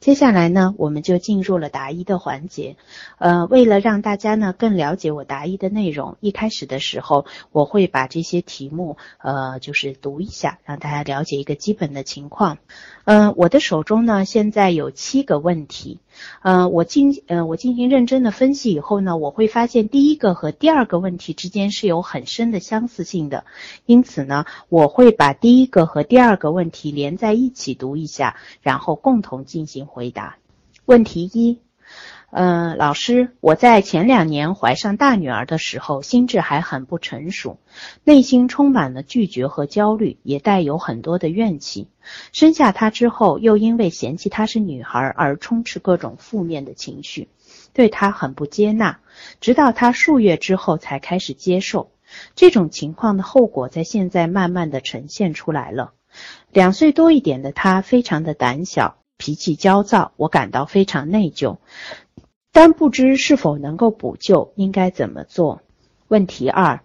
接下来呢，我们就进入了答疑的环节。呃，为了让大家呢更了解我答疑的内容，一开始的时候我会把这些题目呃就是读一下，让大家了解一个基本的情况。嗯，我的手中呢现在有七个问题。呃，我进呃我进行认真的分析以后呢，我会发现第一个和第二个问题之间是有很深的相似性的，因此呢，我会把第一个和第二个问题连在一起读一下，然后共同进行。回答问题一，嗯，老师，我在前两年怀上大女儿的时候，心智还很不成熟，内心充满了拒绝和焦虑，也带有很多的怨气。生下她之后，又因为嫌弃她是女孩而充斥各种负面的情绪，对她很不接纳。直到她数月之后才开始接受。这种情况的后果，在现在慢慢的呈现出来了。两岁多一点的她，非常的胆小。脾气焦躁，我感到非常内疚，但不知是否能够补救，应该怎么做？问题二，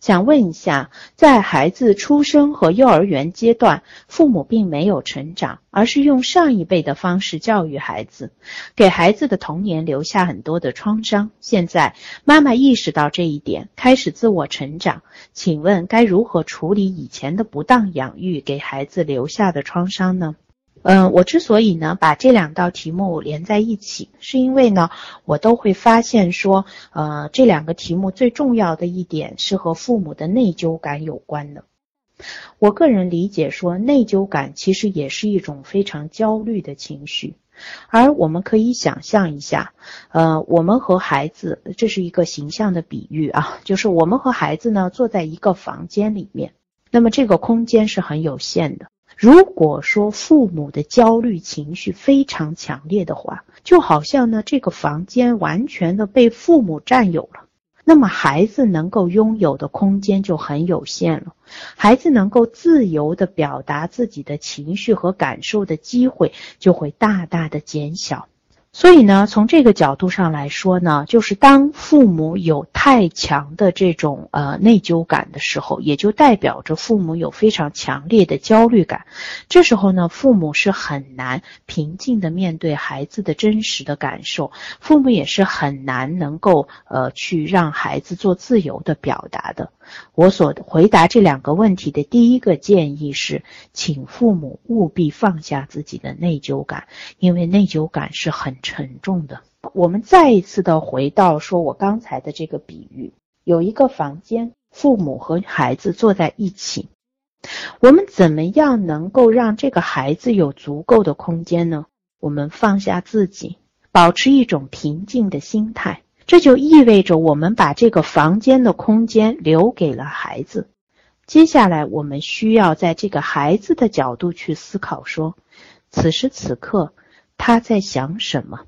想问一下，在孩子出生和幼儿园阶段，父母并没有成长，而是用上一辈的方式教育孩子，给孩子的童年留下很多的创伤。现在妈妈意识到这一点，开始自我成长，请问该如何处理以前的不当养育给孩子留下的创伤呢？嗯，我之所以呢把这两道题目连在一起，是因为呢我都会发现说，呃，这两个题目最重要的一点是和父母的内疚感有关的。我个人理解说，内疚感其实也是一种非常焦虑的情绪，而我们可以想象一下，呃，我们和孩子，这是一个形象的比喻啊，就是我们和孩子呢坐在一个房间里面，那么这个空间是很有限的。如果说父母的焦虑情绪非常强烈的话，就好像呢这个房间完全的被父母占有了，那么孩子能够拥有的空间就很有限了，孩子能够自由的表达自己的情绪和感受的机会就会大大的减小。所以呢，从这个角度上来说呢，就是当父母有太强的这种呃内疚感的时候，也就代表着父母有非常强烈的焦虑感。这时候呢，父母是很难平静的面对孩子的真实的感受，父母也是很难能够呃去让孩子做自由的表达的。我所回答这两个问题的第一个建议是，请父母务必放下自己的内疚感，因为内疚感是很沉重的。我们再一次的回到说我刚才的这个比喻，有一个房间，父母和孩子坐在一起，我们怎么样能够让这个孩子有足够的空间呢？我们放下自己，保持一种平静的心态。这就意味着我们把这个房间的空间留给了孩子。接下来，我们需要在这个孩子的角度去思考：说，此时此刻他在想什么？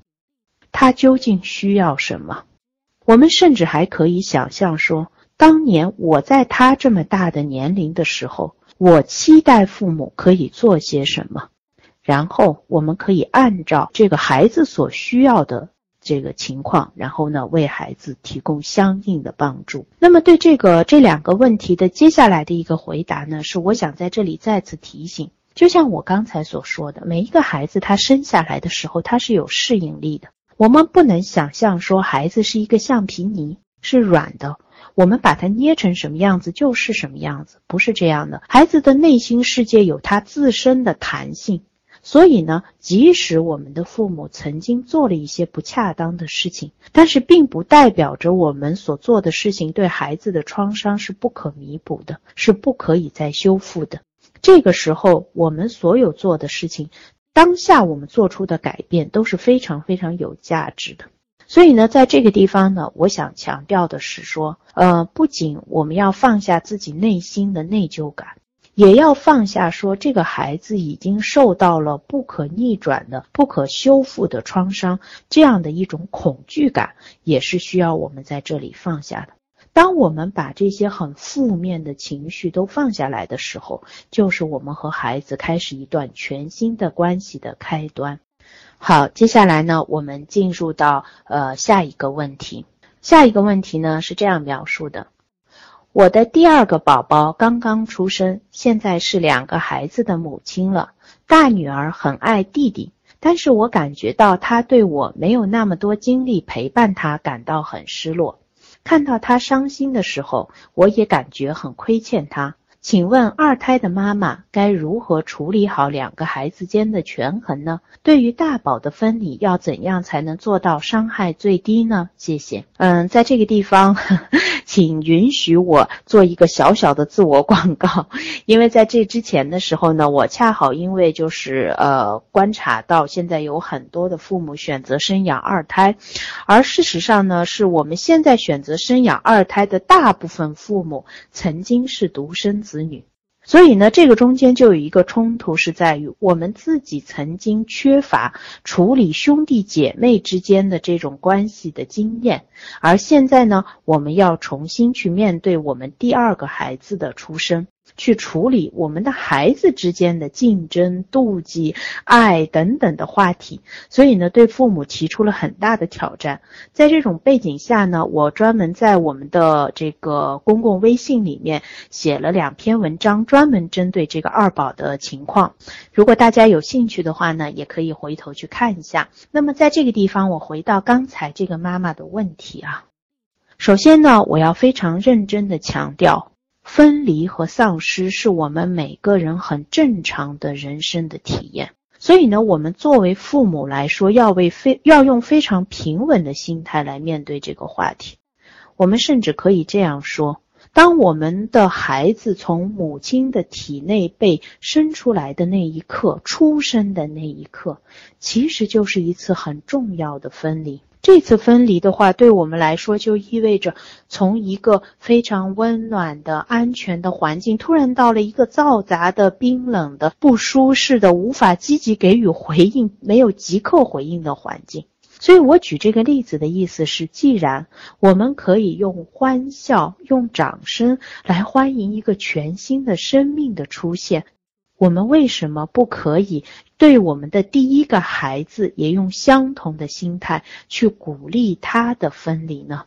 他究竟需要什么？我们甚至还可以想象说，当年我在他这么大的年龄的时候，我期待父母可以做些什么，然后我们可以按照这个孩子所需要的。这个情况，然后呢，为孩子提供相应的帮助。那么，对这个这两个问题的接下来的一个回答呢，是我想在这里再次提醒，就像我刚才所说的，每一个孩子他生下来的时候，他是有适应力的。我们不能想象说孩子是一个橡皮泥，是软的，我们把它捏成什么样子就是什么样子，不是这样的。孩子的内心世界有他自身的弹性。所以呢，即使我们的父母曾经做了一些不恰当的事情，但是并不代表着我们所做的事情对孩子的创伤是不可弥补的，是不可以再修复的。这个时候，我们所有做的事情，当下我们做出的改变都是非常非常有价值的。所以呢，在这个地方呢，我想强调的是说，呃，不仅我们要放下自己内心的内疚感。也要放下，说这个孩子已经受到了不可逆转的、不可修复的创伤，这样的一种恐惧感，也是需要我们在这里放下的。当我们把这些很负面的情绪都放下来的时候，就是我们和孩子开始一段全新的关系的开端。好，接下来呢，我们进入到呃下一个问题。下一个问题呢是这样描述的。我的第二个宝宝刚刚出生，现在是两个孩子的母亲了。大女儿很爱弟弟，但是我感觉到他对我没有那么多精力陪伴他，感到很失落。看到他伤心的时候，我也感觉很亏欠他。请问二胎的妈妈该如何处理好两个孩子间的权衡呢？对于大宝的分离，要怎样才能做到伤害最低呢？谢谢。嗯，在这个地方，请允许我做一个小小的自我广告，因为在这之前的时候呢，我恰好因为就是呃观察到现在有很多的父母选择生养二胎，而事实上呢，是我们现在选择生养二胎的大部分父母曾经是独生子。子女，所以呢，这个中间就有一个冲突，是在于我们自己曾经缺乏处理兄弟姐妹之间的这种关系的经验，而现在呢，我们要重新去面对我们第二个孩子的出生。去处理我们的孩子之间的竞争、妒忌、爱等等的话题，所以呢，对父母提出了很大的挑战。在这种背景下呢，我专门在我们的这个公共微信里面写了两篇文章，专门针对这个二宝的情况。如果大家有兴趣的话呢，也可以回头去看一下。那么在这个地方，我回到刚才这个妈妈的问题啊，首先呢，我要非常认真的强调。分离和丧失是我们每个人很正常的人生的体验，所以呢，我们作为父母来说，要为非要用非常平稳的心态来面对这个话题。我们甚至可以这样说：当我们的孩子从母亲的体内被生出来的那一刻，出生的那一刻，其实就是一次很重要的分离。这次分离的话，对我们来说就意味着从一个非常温暖的、安全的环境，突然到了一个嘈杂的、冰冷的、不舒适的、无法积极给予回应、没有即刻回应的环境。所以我举这个例子的意思是，既然我们可以用欢笑、用掌声来欢迎一个全新的生命的出现。我们为什么不可以对我们的第一个孩子也用相同的心态去鼓励他的分离呢？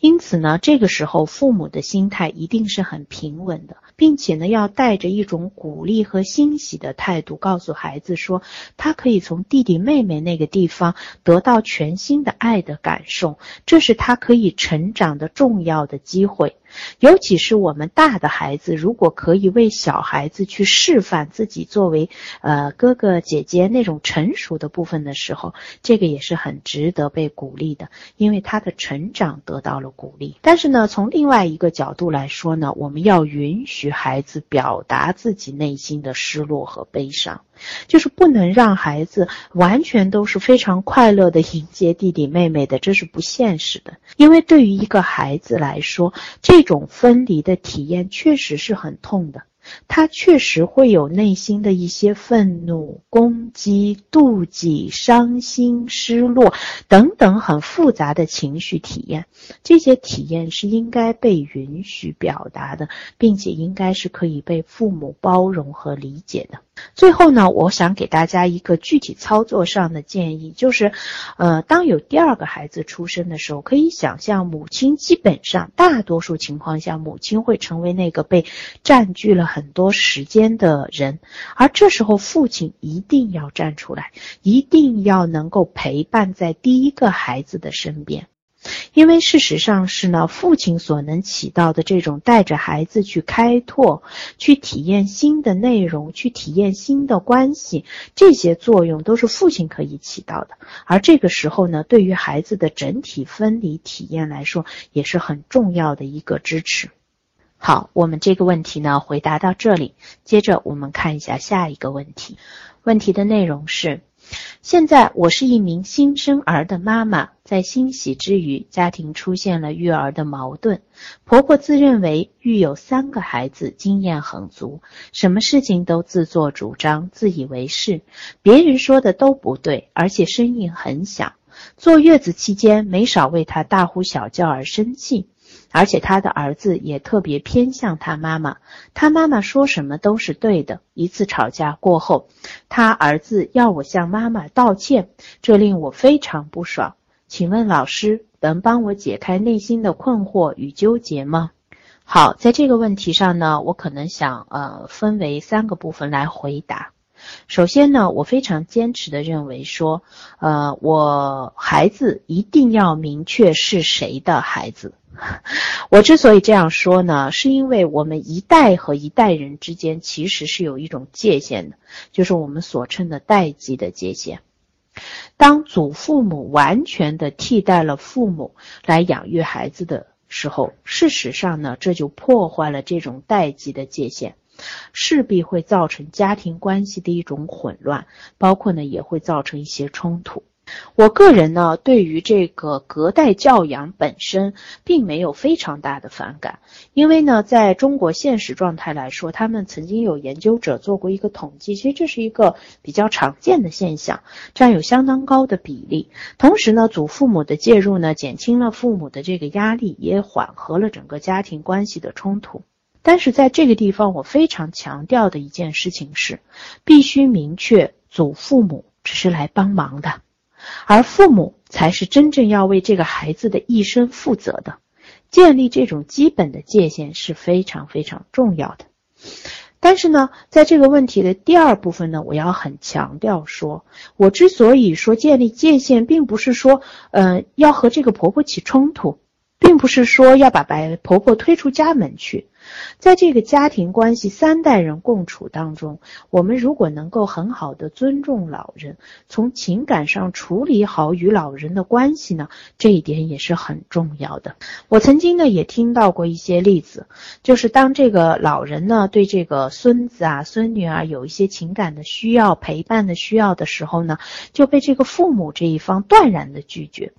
因此呢，这个时候父母的心态一定是很平稳的，并且呢，要带着一种鼓励和欣喜的态度，告诉孩子说，他可以从弟弟妹妹那个地方得到全新的爱的感受，这是他可以成长的重要的机会。尤其是我们大的孩子，如果可以为小孩子去示范自己作为呃哥哥姐姐那种成熟的部分的时候，这个也是很值得被鼓励的，因为他的成长得到了鼓励。但是呢，从另外一个角度来说呢，我们要允许孩子表达自己内心的失落和悲伤。就是不能让孩子完全都是非常快乐的迎接弟弟妹妹的，这是不现实的。因为对于一个孩子来说，这一种分离的体验确实是很痛的。他确实会有内心的一些愤怒、攻击、妒忌、伤心、失落等等很复杂的情绪体验。这些体验是应该被允许表达的，并且应该是可以被父母包容和理解的。最后呢，我想给大家一个具体操作上的建议，就是，呃，当有第二个孩子出生的时候，可以想象母亲基本上大多数情况下，母亲会成为那个被占据了很多时间的人，而这时候父亲一定要站出来，一定要能够陪伴在第一个孩子的身边。因为事实上是呢，父亲所能起到的这种带着孩子去开拓、去体验新的内容、去体验新的关系，这些作用都是父亲可以起到的。而这个时候呢，对于孩子的整体分离体验来说，也是很重要的一个支持。好，我们这个问题呢回答到这里，接着我们看一下下一个问题。问题的内容是。现在我是一名新生儿的妈妈，在欣喜之余，家庭出现了育儿的矛盾。婆婆自认为育有三个孩子，经验很足，什么事情都自作主张、自以为是，别人说的都不对，而且声音很响。坐月子期间，没少为她大呼小叫而生气。而且他的儿子也特别偏向他妈妈，他妈妈说什么都是对的。一次吵架过后，他儿子要我向妈妈道歉，这令我非常不爽。请问老师能帮我解开内心的困惑与纠结吗？好，在这个问题上呢，我可能想呃分为三个部分来回答。首先呢，我非常坚持的认为说，呃，我孩子一定要明确是谁的孩子。我之所以这样说呢，是因为我们一代和一代人之间其实是有一种界限的，就是我们所称的代际的界限。当祖父母完全的替代了父母来养育孩子的时候，事实上呢，这就破坏了这种代际的界限，势必会造成家庭关系的一种混乱，包括呢，也会造成一些冲突。我个人呢，对于这个隔代教养本身并没有非常大的反感，因为呢，在中国现实状态来说，他们曾经有研究者做过一个统计，其实这是一个比较常见的现象，占有相当高的比例。同时呢，祖父母的介入呢，减轻了父母的这个压力，也缓和了整个家庭关系的冲突。但是在这个地方，我非常强调的一件事情是，必须明确，祖父母只是来帮忙的。而父母才是真正要为这个孩子的一生负责的，建立这种基本的界限是非常非常重要的。但是呢，在这个问题的第二部分呢，我要很强调说，我之所以说建立界限，并不是说，嗯，要和这个婆婆起冲突。并不是说要把白婆婆推出家门去，在这个家庭关系三代人共处当中，我们如果能够很好的尊重老人，从情感上处理好与老人的关系呢，这一点也是很重要的。我曾经呢也听到过一些例子，就是当这个老人呢对这个孙子啊、孙女啊有一些情感的需要、陪伴的需要的时候呢，就被这个父母这一方断然的拒绝。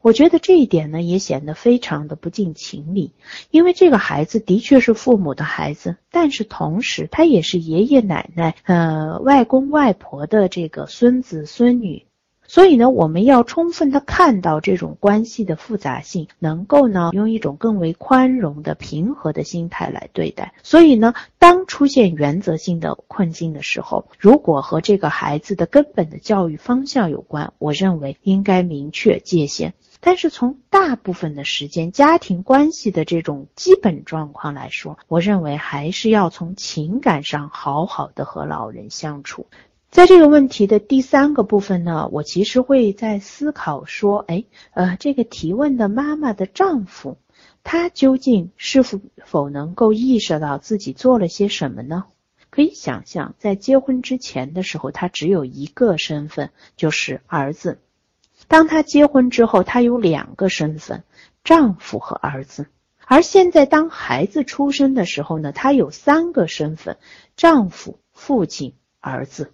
我觉得这一点呢，也显得非常的不近情理，因为这个孩子的确是父母的孩子，但是同时他也是爷爷奶奶、呃外公外婆的这个孙子孙女。所以呢，我们要充分的看到这种关系的复杂性，能够呢用一种更为宽容的、平和的心态来对待。所以呢，当出现原则性的困境的时候，如果和这个孩子的根本的教育方向有关，我认为应该明确界限。但是从大部分的时间，家庭关系的这种基本状况来说，我认为还是要从情感上好好的和老人相处。在这个问题的第三个部分呢，我其实会在思考说，哎，呃，这个提问的妈妈的丈夫，他究竟是否否能够意识到自己做了些什么呢？可以想象，在结婚之前的时候，他只有一个身份，就是儿子；当他结婚之后，他有两个身份，丈夫和儿子；而现在当孩子出生的时候呢，他有三个身份，丈夫、父亲、儿子。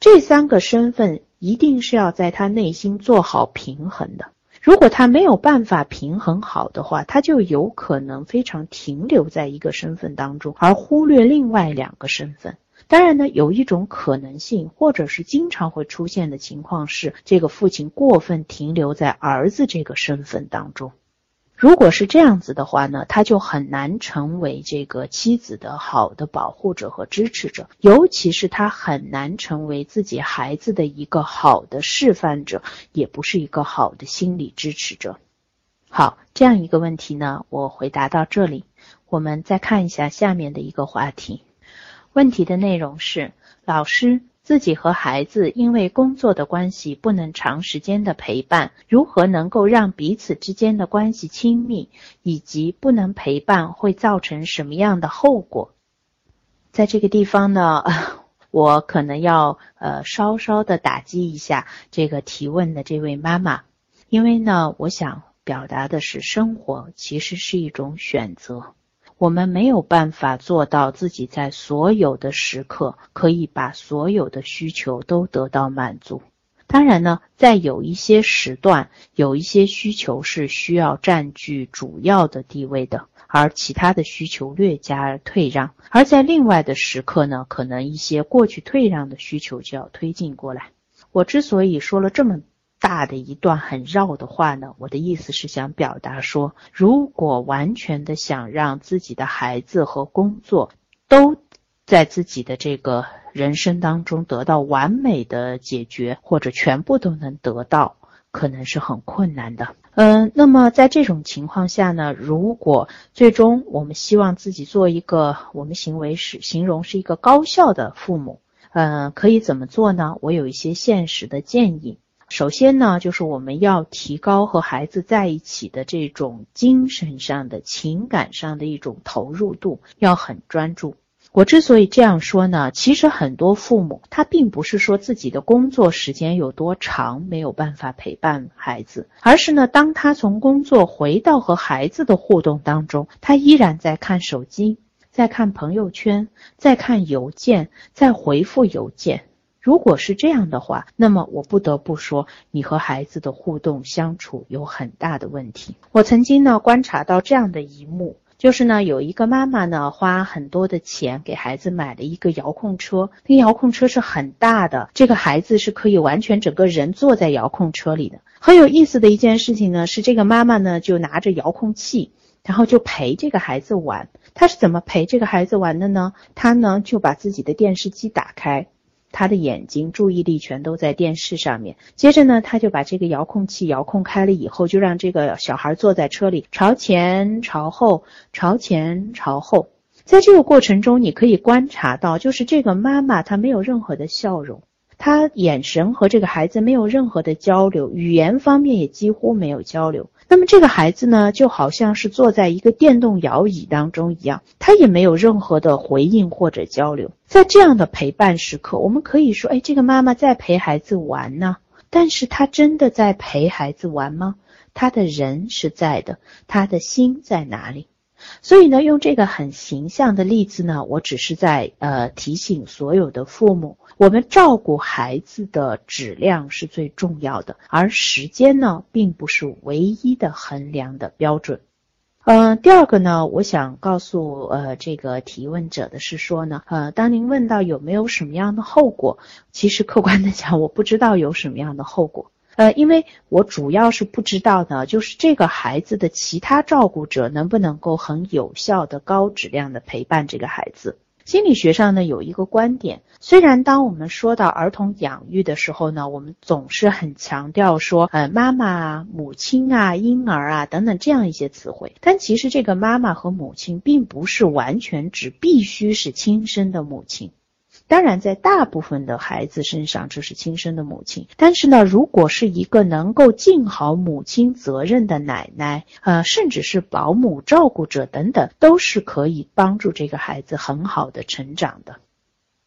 这三个身份一定是要在他内心做好平衡的。如果他没有办法平衡好的话，他就有可能非常停留在一个身份当中，而忽略另外两个身份。当然呢，有一种可能性，或者是经常会出现的情况是，这个父亲过分停留在儿子这个身份当中。如果是这样子的话呢，他就很难成为这个妻子的好的保护者和支持者，尤其是他很难成为自己孩子的一个好的示范者，也不是一个好的心理支持者。好，这样一个问题呢，我回答到这里。我们再看一下下面的一个话题，问题的内容是老师。自己和孩子因为工作的关系不能长时间的陪伴，如何能够让彼此之间的关系亲密，以及不能陪伴会造成什么样的后果？在这个地方呢，我可能要呃稍稍的打击一下这个提问的这位妈妈，因为呢，我想表达的是，生活其实是一种选择。我们没有办法做到自己在所有的时刻可以把所有的需求都得到满足。当然呢，在有一些时段，有一些需求是需要占据主要的地位的，而其他的需求略加退让；而在另外的时刻呢，可能一些过去退让的需求就要推进过来。我之所以说了这么。大的一段很绕的话呢，我的意思是想表达说，如果完全的想让自己的孩子和工作都在自己的这个人生当中得到完美的解决，或者全部都能得到，可能是很困难的。嗯，那么在这种情况下呢，如果最终我们希望自己做一个我们行为是形容是一个高效的父母。嗯，可以怎么做呢？我有一些现实的建议。首先呢，就是我们要提高和孩子在一起的这种精神上的、情感上的一种投入度，要很专注。我之所以这样说呢，其实很多父母他并不是说自己的工作时间有多长没有办法陪伴孩子，而是呢，当他从工作回到和孩子的互动当中，他依然在看手机，在看朋友圈，在看邮件，在回复邮件。如果是这样的话，那么我不得不说，你和孩子的互动相处有很大的问题。我曾经呢观察到这样的一幕，就是呢有一个妈妈呢花很多的钱给孩子买了一个遥控车，那遥控车是很大的，这个孩子是可以完全整个人坐在遥控车里的。很有意思的一件事情呢是，这个妈妈呢就拿着遥控器，然后就陪这个孩子玩。她是怎么陪这个孩子玩的呢？她呢就把自己的电视机打开。他的眼睛注意力全都在电视上面。接着呢，他就把这个遥控器遥控开了以后，就让这个小孩坐在车里，朝前朝后，朝前朝后。在这个过程中，你可以观察到，就是这个妈妈她没有任何的笑容，她眼神和这个孩子没有任何的交流，语言方面也几乎没有交流。那么这个孩子呢，就好像是坐在一个电动摇椅当中一样，他也没有任何的回应或者交流。在这样的陪伴时刻，我们可以说，哎，这个妈妈在陪孩子玩呢，但是她真的在陪孩子玩吗？她的人是在的，她的心在哪里？所以呢，用这个很形象的例子呢，我只是在呃提醒所有的父母，我们照顾孩子的质量是最重要的，而时间呢，并不是唯一的衡量的标准。嗯，第二个呢，我想告诉呃这个提问者的是说呢，呃，当您问到有没有什么样的后果，其实客观的讲，我不知道有什么样的后果。呃，因为我主要是不知道呢，就是这个孩子的其他照顾者能不能够很有效的、高质量的陪伴这个孩子。心理学上呢有一个观点，虽然当我们说到儿童养育的时候呢，我们总是很强调说，呃，妈妈啊、母亲啊、婴儿啊等等这样一些词汇，但其实这个妈妈和母亲并不是完全指必须是亲生的母亲。当然，在大部分的孩子身上，这是亲生的母亲。但是呢，如果是一个能够尽好母亲责任的奶奶，呃，甚至是保姆、照顾者等等，都是可以帮助这个孩子很好的成长的。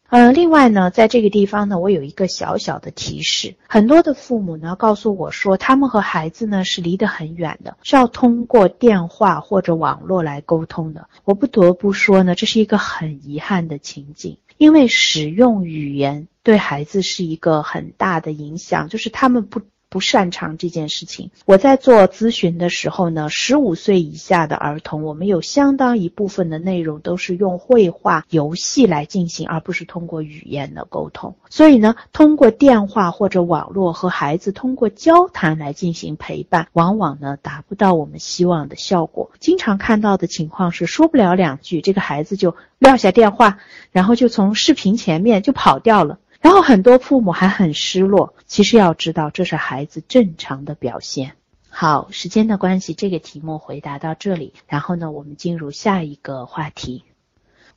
呃，另外呢，在这个地方呢，我有一个小小的提示：很多的父母呢，告诉我说，他们和孩子呢是离得很远的，是要通过电话或者网络来沟通的。我不得不说呢，这是一个很遗憾的情景。因为使用语言对孩子是一个很大的影响，就是他们不。不擅长这件事情。我在做咨询的时候呢，十五岁以下的儿童，我们有相当一部分的内容都是用绘画、游戏来进行，而不是通过语言的沟通。所以呢，通过电话或者网络和孩子通过交谈来进行陪伴，往往呢达不到我们希望的效果。经常看到的情况是，说不了两句，这个孩子就撂下电话，然后就从视频前面就跑掉了。然后很多父母还很失落，其实要知道这是孩子正常的表现。好，时间的关系，这个题目回答到这里。然后呢，我们进入下一个话题。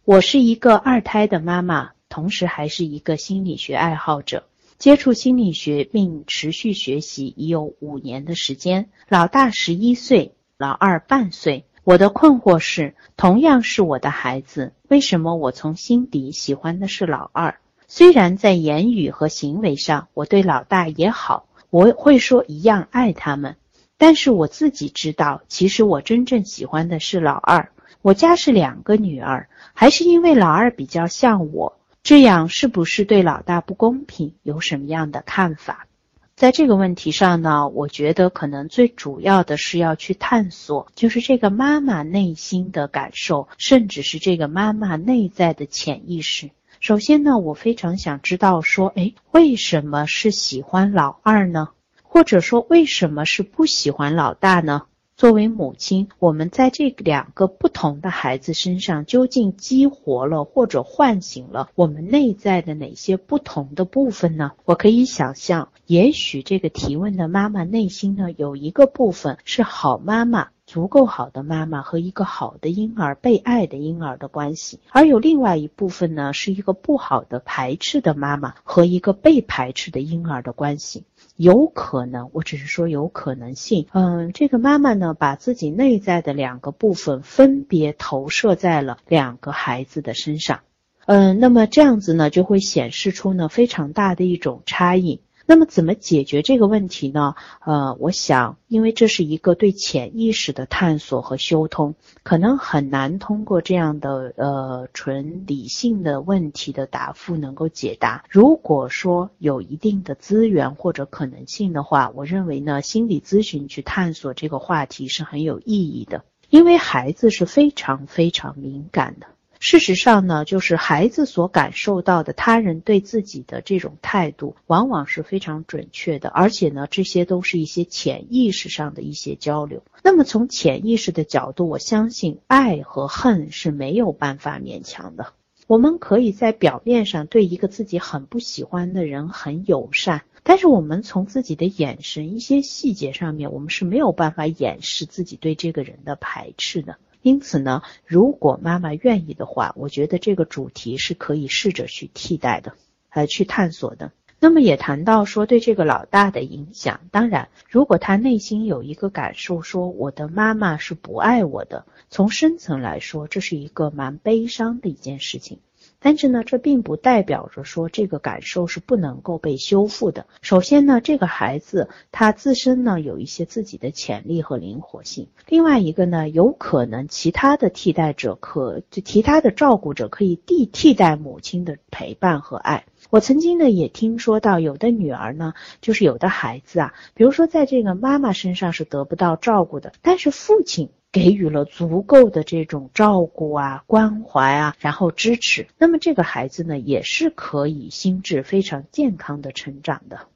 我是一个二胎的妈妈，同时还是一个心理学爱好者，接触心理学并持续学习已有五年的时间。老大十一岁，老二半岁。我的困惑是，同样是我的孩子，为什么我从心底喜欢的是老二？虽然在言语和行为上我对老大也好，我会说一样爱他们，但是我自己知道，其实我真正喜欢的是老二。我家是两个女儿，还是因为老二比较像我？这样是不是对老大不公平？有什么样的看法？在这个问题上呢，我觉得可能最主要的是要去探索，就是这个妈妈内心的感受，甚至是这个妈妈内在的潜意识。首先呢，我非常想知道说，哎，为什么是喜欢老二呢？或者说，为什么是不喜欢老大呢？作为母亲，我们在这两个不同的孩子身上，究竟激活了或者唤醒了我们内在的哪些不同的部分呢？我可以想象，也许这个提问的妈妈内心呢，有一个部分是好妈妈。足够好的妈妈和一个好的婴儿、被爱的婴儿的关系，而有另外一部分呢，是一个不好的排斥的妈妈和一个被排斥的婴儿的关系。有可能，我只是说有可能性。嗯，这个妈妈呢，把自己内在的两个部分分别投射在了两个孩子的身上。嗯，那么这样子呢，就会显示出呢非常大的一种差异。那么怎么解决这个问题呢？呃，我想，因为这是一个对潜意识的探索和修通，可能很难通过这样的呃纯理性的问题的答复能够解答。如果说有一定的资源或者可能性的话，我认为呢，心理咨询去探索这个话题是很有意义的，因为孩子是非常非常敏感的。事实上呢，就是孩子所感受到的他人对自己的这种态度，往往是非常准确的，而且呢，这些都是一些潜意识上的一些交流。那么从潜意识的角度，我相信爱和恨是没有办法勉强的。我们可以在表面上对一个自己很不喜欢的人很友善，但是我们从自己的眼神、一些细节上面，我们是没有办法掩饰自己对这个人的排斥的。因此呢，如果妈妈愿意的话，我觉得这个主题是可以试着去替代的，呃，去探索的。那么也谈到说对这个老大的影响。当然，如果他内心有一个感受说我的妈妈是不爱我的，从深层来说，这是一个蛮悲伤的一件事情。但是呢，这并不代表着说这个感受是不能够被修复的。首先呢，这个孩子他自身呢有一些自己的潜力和灵活性。另外一个呢，有可能其他的替代者可就其他的照顾者可以替替代母亲的陪伴和爱。我曾经呢也听说到有的女儿呢，就是有的孩子啊，比如说在这个妈妈身上是得不到照顾的，但是父亲。给予了足够的这种照顾啊、关怀啊，然后支持，那么这个孩子呢，也是可以心智非常健康的成长的。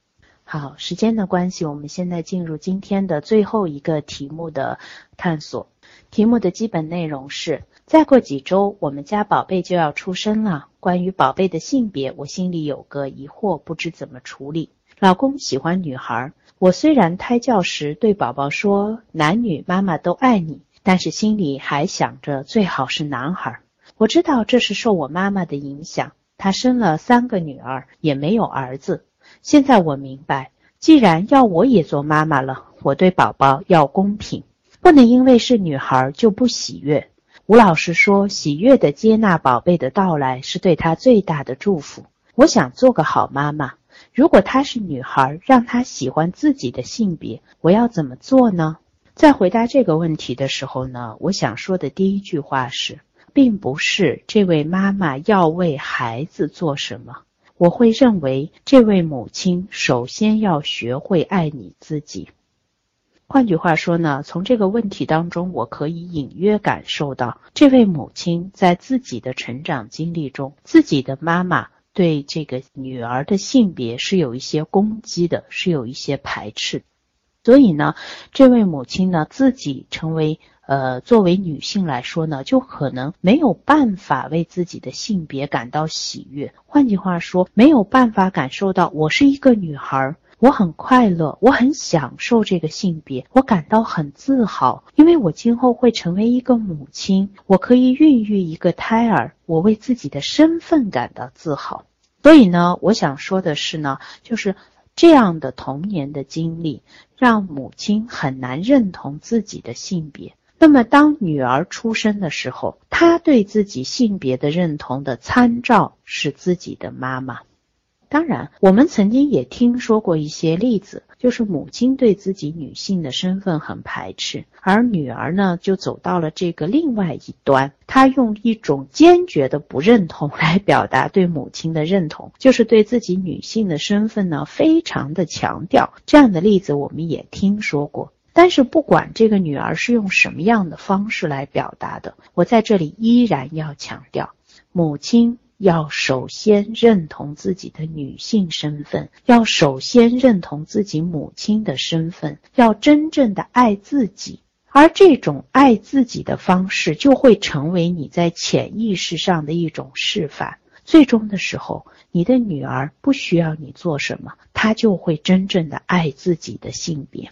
好，时间的关系，我们现在进入今天的最后一个题目的探索。题目的基本内容是：再过几周，我们家宝贝就要出生了。关于宝贝的性别，我心里有个疑惑，不知怎么处理。老公喜欢女孩，我虽然胎教时对宝宝说男女妈妈都爱你。但是心里还想着最好是男孩。我知道这是受我妈妈的影响，她生了三个女儿，也没有儿子。现在我明白，既然要我也做妈妈了，我对宝宝要公平，不能因为是女孩就不喜悦。吴老师说，喜悦的接纳宝贝的到来是对她最大的祝福。我想做个好妈妈。如果她是女孩，让她喜欢自己的性别，我要怎么做呢？在回答这个问题的时候呢，我想说的第一句话是，并不是这位妈妈要为孩子做什么。我会认为，这位母亲首先要学会爱你自己。换句话说呢，从这个问题当中，我可以隐约感受到，这位母亲在自己的成长经历中，自己的妈妈对这个女儿的性别是有一些攻击的，是有一些排斥。所以呢，这位母亲呢，自己成为呃，作为女性来说呢，就可能没有办法为自己的性别感到喜悦。换句话说，没有办法感受到我是一个女孩，我很快乐，我很享受这个性别，我感到很自豪，因为我今后会成为一个母亲，我可以孕育一个胎儿，我为自己的身份感到自豪。所以呢，我想说的是呢，就是。这样的童年的经历，让母亲很难认同自己的性别。那么，当女儿出生的时候，她对自己性别的认同的参照是自己的妈妈。当然，我们曾经也听说过一些例子。就是母亲对自己女性的身份很排斥，而女儿呢就走到了这个另外一端，她用一种坚决的不认同来表达对母亲的认同，就是对自己女性的身份呢非常的强调。这样的例子我们也听说过。但是不管这个女儿是用什么样的方式来表达的，我在这里依然要强调，母亲。要首先认同自己的女性身份，要首先认同自己母亲的身份，要真正的爱自己。而这种爱自己的方式，就会成为你在潜意识上的一种示范。最终的时候，你的女儿不需要你做什么，她就会真正的爱自己的性别。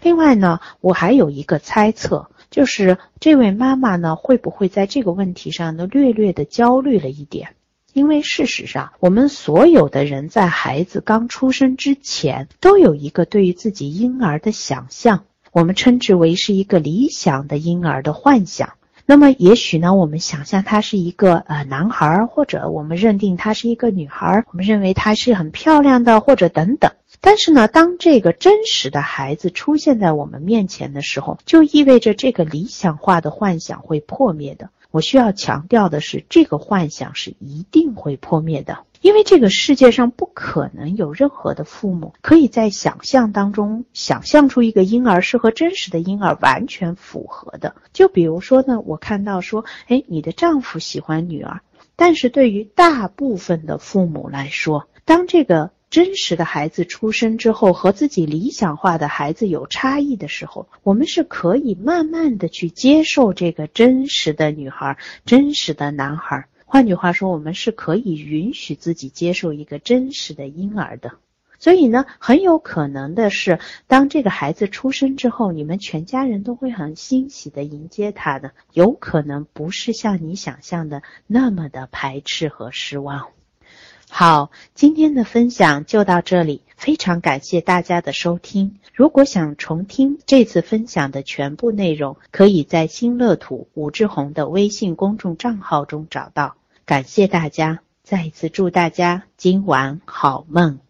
另外呢，我还有一个猜测。就是这位妈妈呢，会不会在这个问题上呢略略的焦虑了一点？因为事实上，我们所有的人在孩子刚出生之前，都有一个对于自己婴儿的想象，我们称之为是一个理想的婴儿的幻想。那么，也许呢，我们想象他是一个呃男孩，或者我们认定他是一个女孩，我们认为他是很漂亮的，或者等等。但是呢，当这个真实的孩子出现在我们面前的时候，就意味着这个理想化的幻想会破灭的。我需要强调的是，这个幻想是一定会破灭的，因为这个世界上不可能有任何的父母可以在想象当中想象出一个婴儿是和真实的婴儿完全符合的。就比如说呢，我看到说，哎，你的丈夫喜欢女儿，但是对于大部分的父母来说，当这个。真实的孩子出生之后和自己理想化的孩子有差异的时候，我们是可以慢慢的去接受这个真实的女孩、真实的男孩。换句话说，我们是可以允许自己接受一个真实的婴儿的。所以呢，很有可能的是，当这个孩子出生之后，你们全家人都会很欣喜的迎接他的，有可能不是像你想象的那么的排斥和失望。好，今天的分享就到这里，非常感谢大家的收听。如果想重听这次分享的全部内容，可以在新乐土武志红的微信公众账号中找到。感谢大家，再一次祝大家今晚好梦。